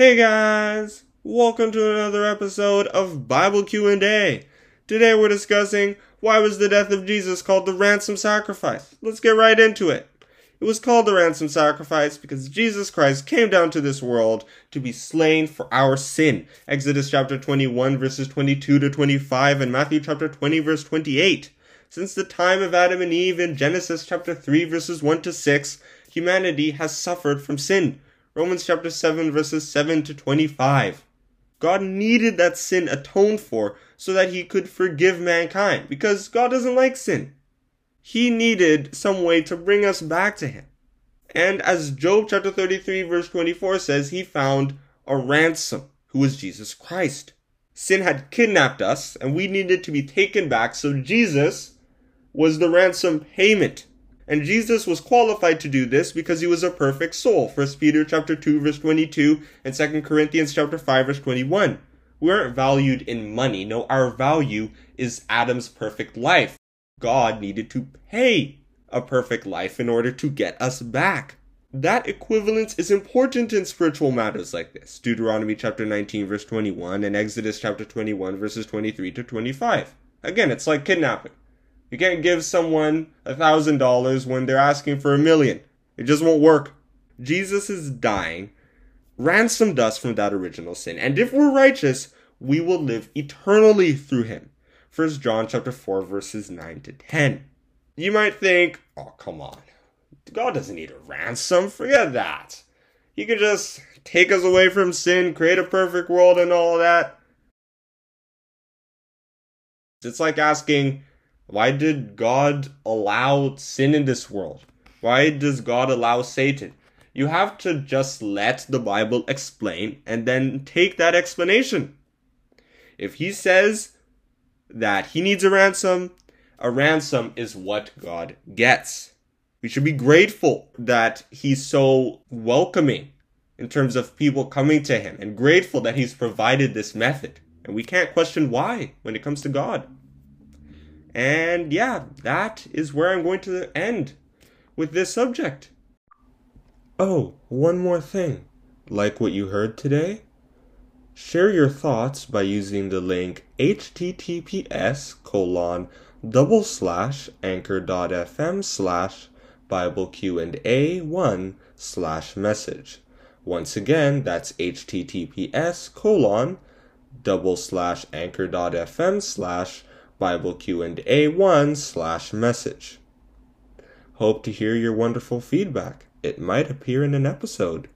Hey guys, welcome to another episode of Bible Q&A. Today we're discussing why was the death of Jesus called the ransom sacrifice? Let's get right into it. It was called the ransom sacrifice because Jesus Christ came down to this world to be slain for our sin. Exodus chapter 21 verses 22 to 25 and Matthew chapter 20 verse 28. Since the time of Adam and Eve in Genesis chapter 3 verses 1 to 6, humanity has suffered from sin. Romans chapter 7 verses 7 to 25. God needed that sin atoned for so that he could forgive mankind because God doesn't like sin. He needed some way to bring us back to him. And as Job chapter 33 verse 24 says, he found a ransom who was Jesus Christ. Sin had kidnapped us and we needed to be taken back so Jesus was the ransom payment and Jesus was qualified to do this because he was a perfect soul. 1 Peter chapter 2 verse 22 and 2 Corinthians chapter 5 verse 21. We aren't valued in money. No, our value is Adam's perfect life. God needed to pay a perfect life in order to get us back. That equivalence is important in spiritual matters like this. Deuteronomy chapter 19 verse 21 and Exodus chapter 21 verses 23 to 25. Again, it's like kidnapping. You can't give someone a thousand dollars when they're asking for a million. It just won't work. Jesus is dying, ransomed us from that original sin. And if we're righteous, we will live eternally through him. 1 John chapter 4 verses 9 to 10. You might think, oh come on. God doesn't need a ransom. Forget that. He could just take us away from sin, create a perfect world and all that. It's like asking, why did God allow sin in this world? Why does God allow Satan? You have to just let the Bible explain and then take that explanation. If he says that he needs a ransom, a ransom is what God gets. We should be grateful that he's so welcoming in terms of people coming to him and grateful that he's provided this method. And we can't question why when it comes to God. And yeah, that is where I'm going to end with this subject. Oh, one more thing. Like what you heard today? Share your thoughts by using the link https colon double slash anchor.fm slash Bible Q&A 1 slash message. Once again, that's https colon double slash anchor.fm slash Bible Q&A 1 slash message. Hope to hear your wonderful feedback. It might appear in an episode.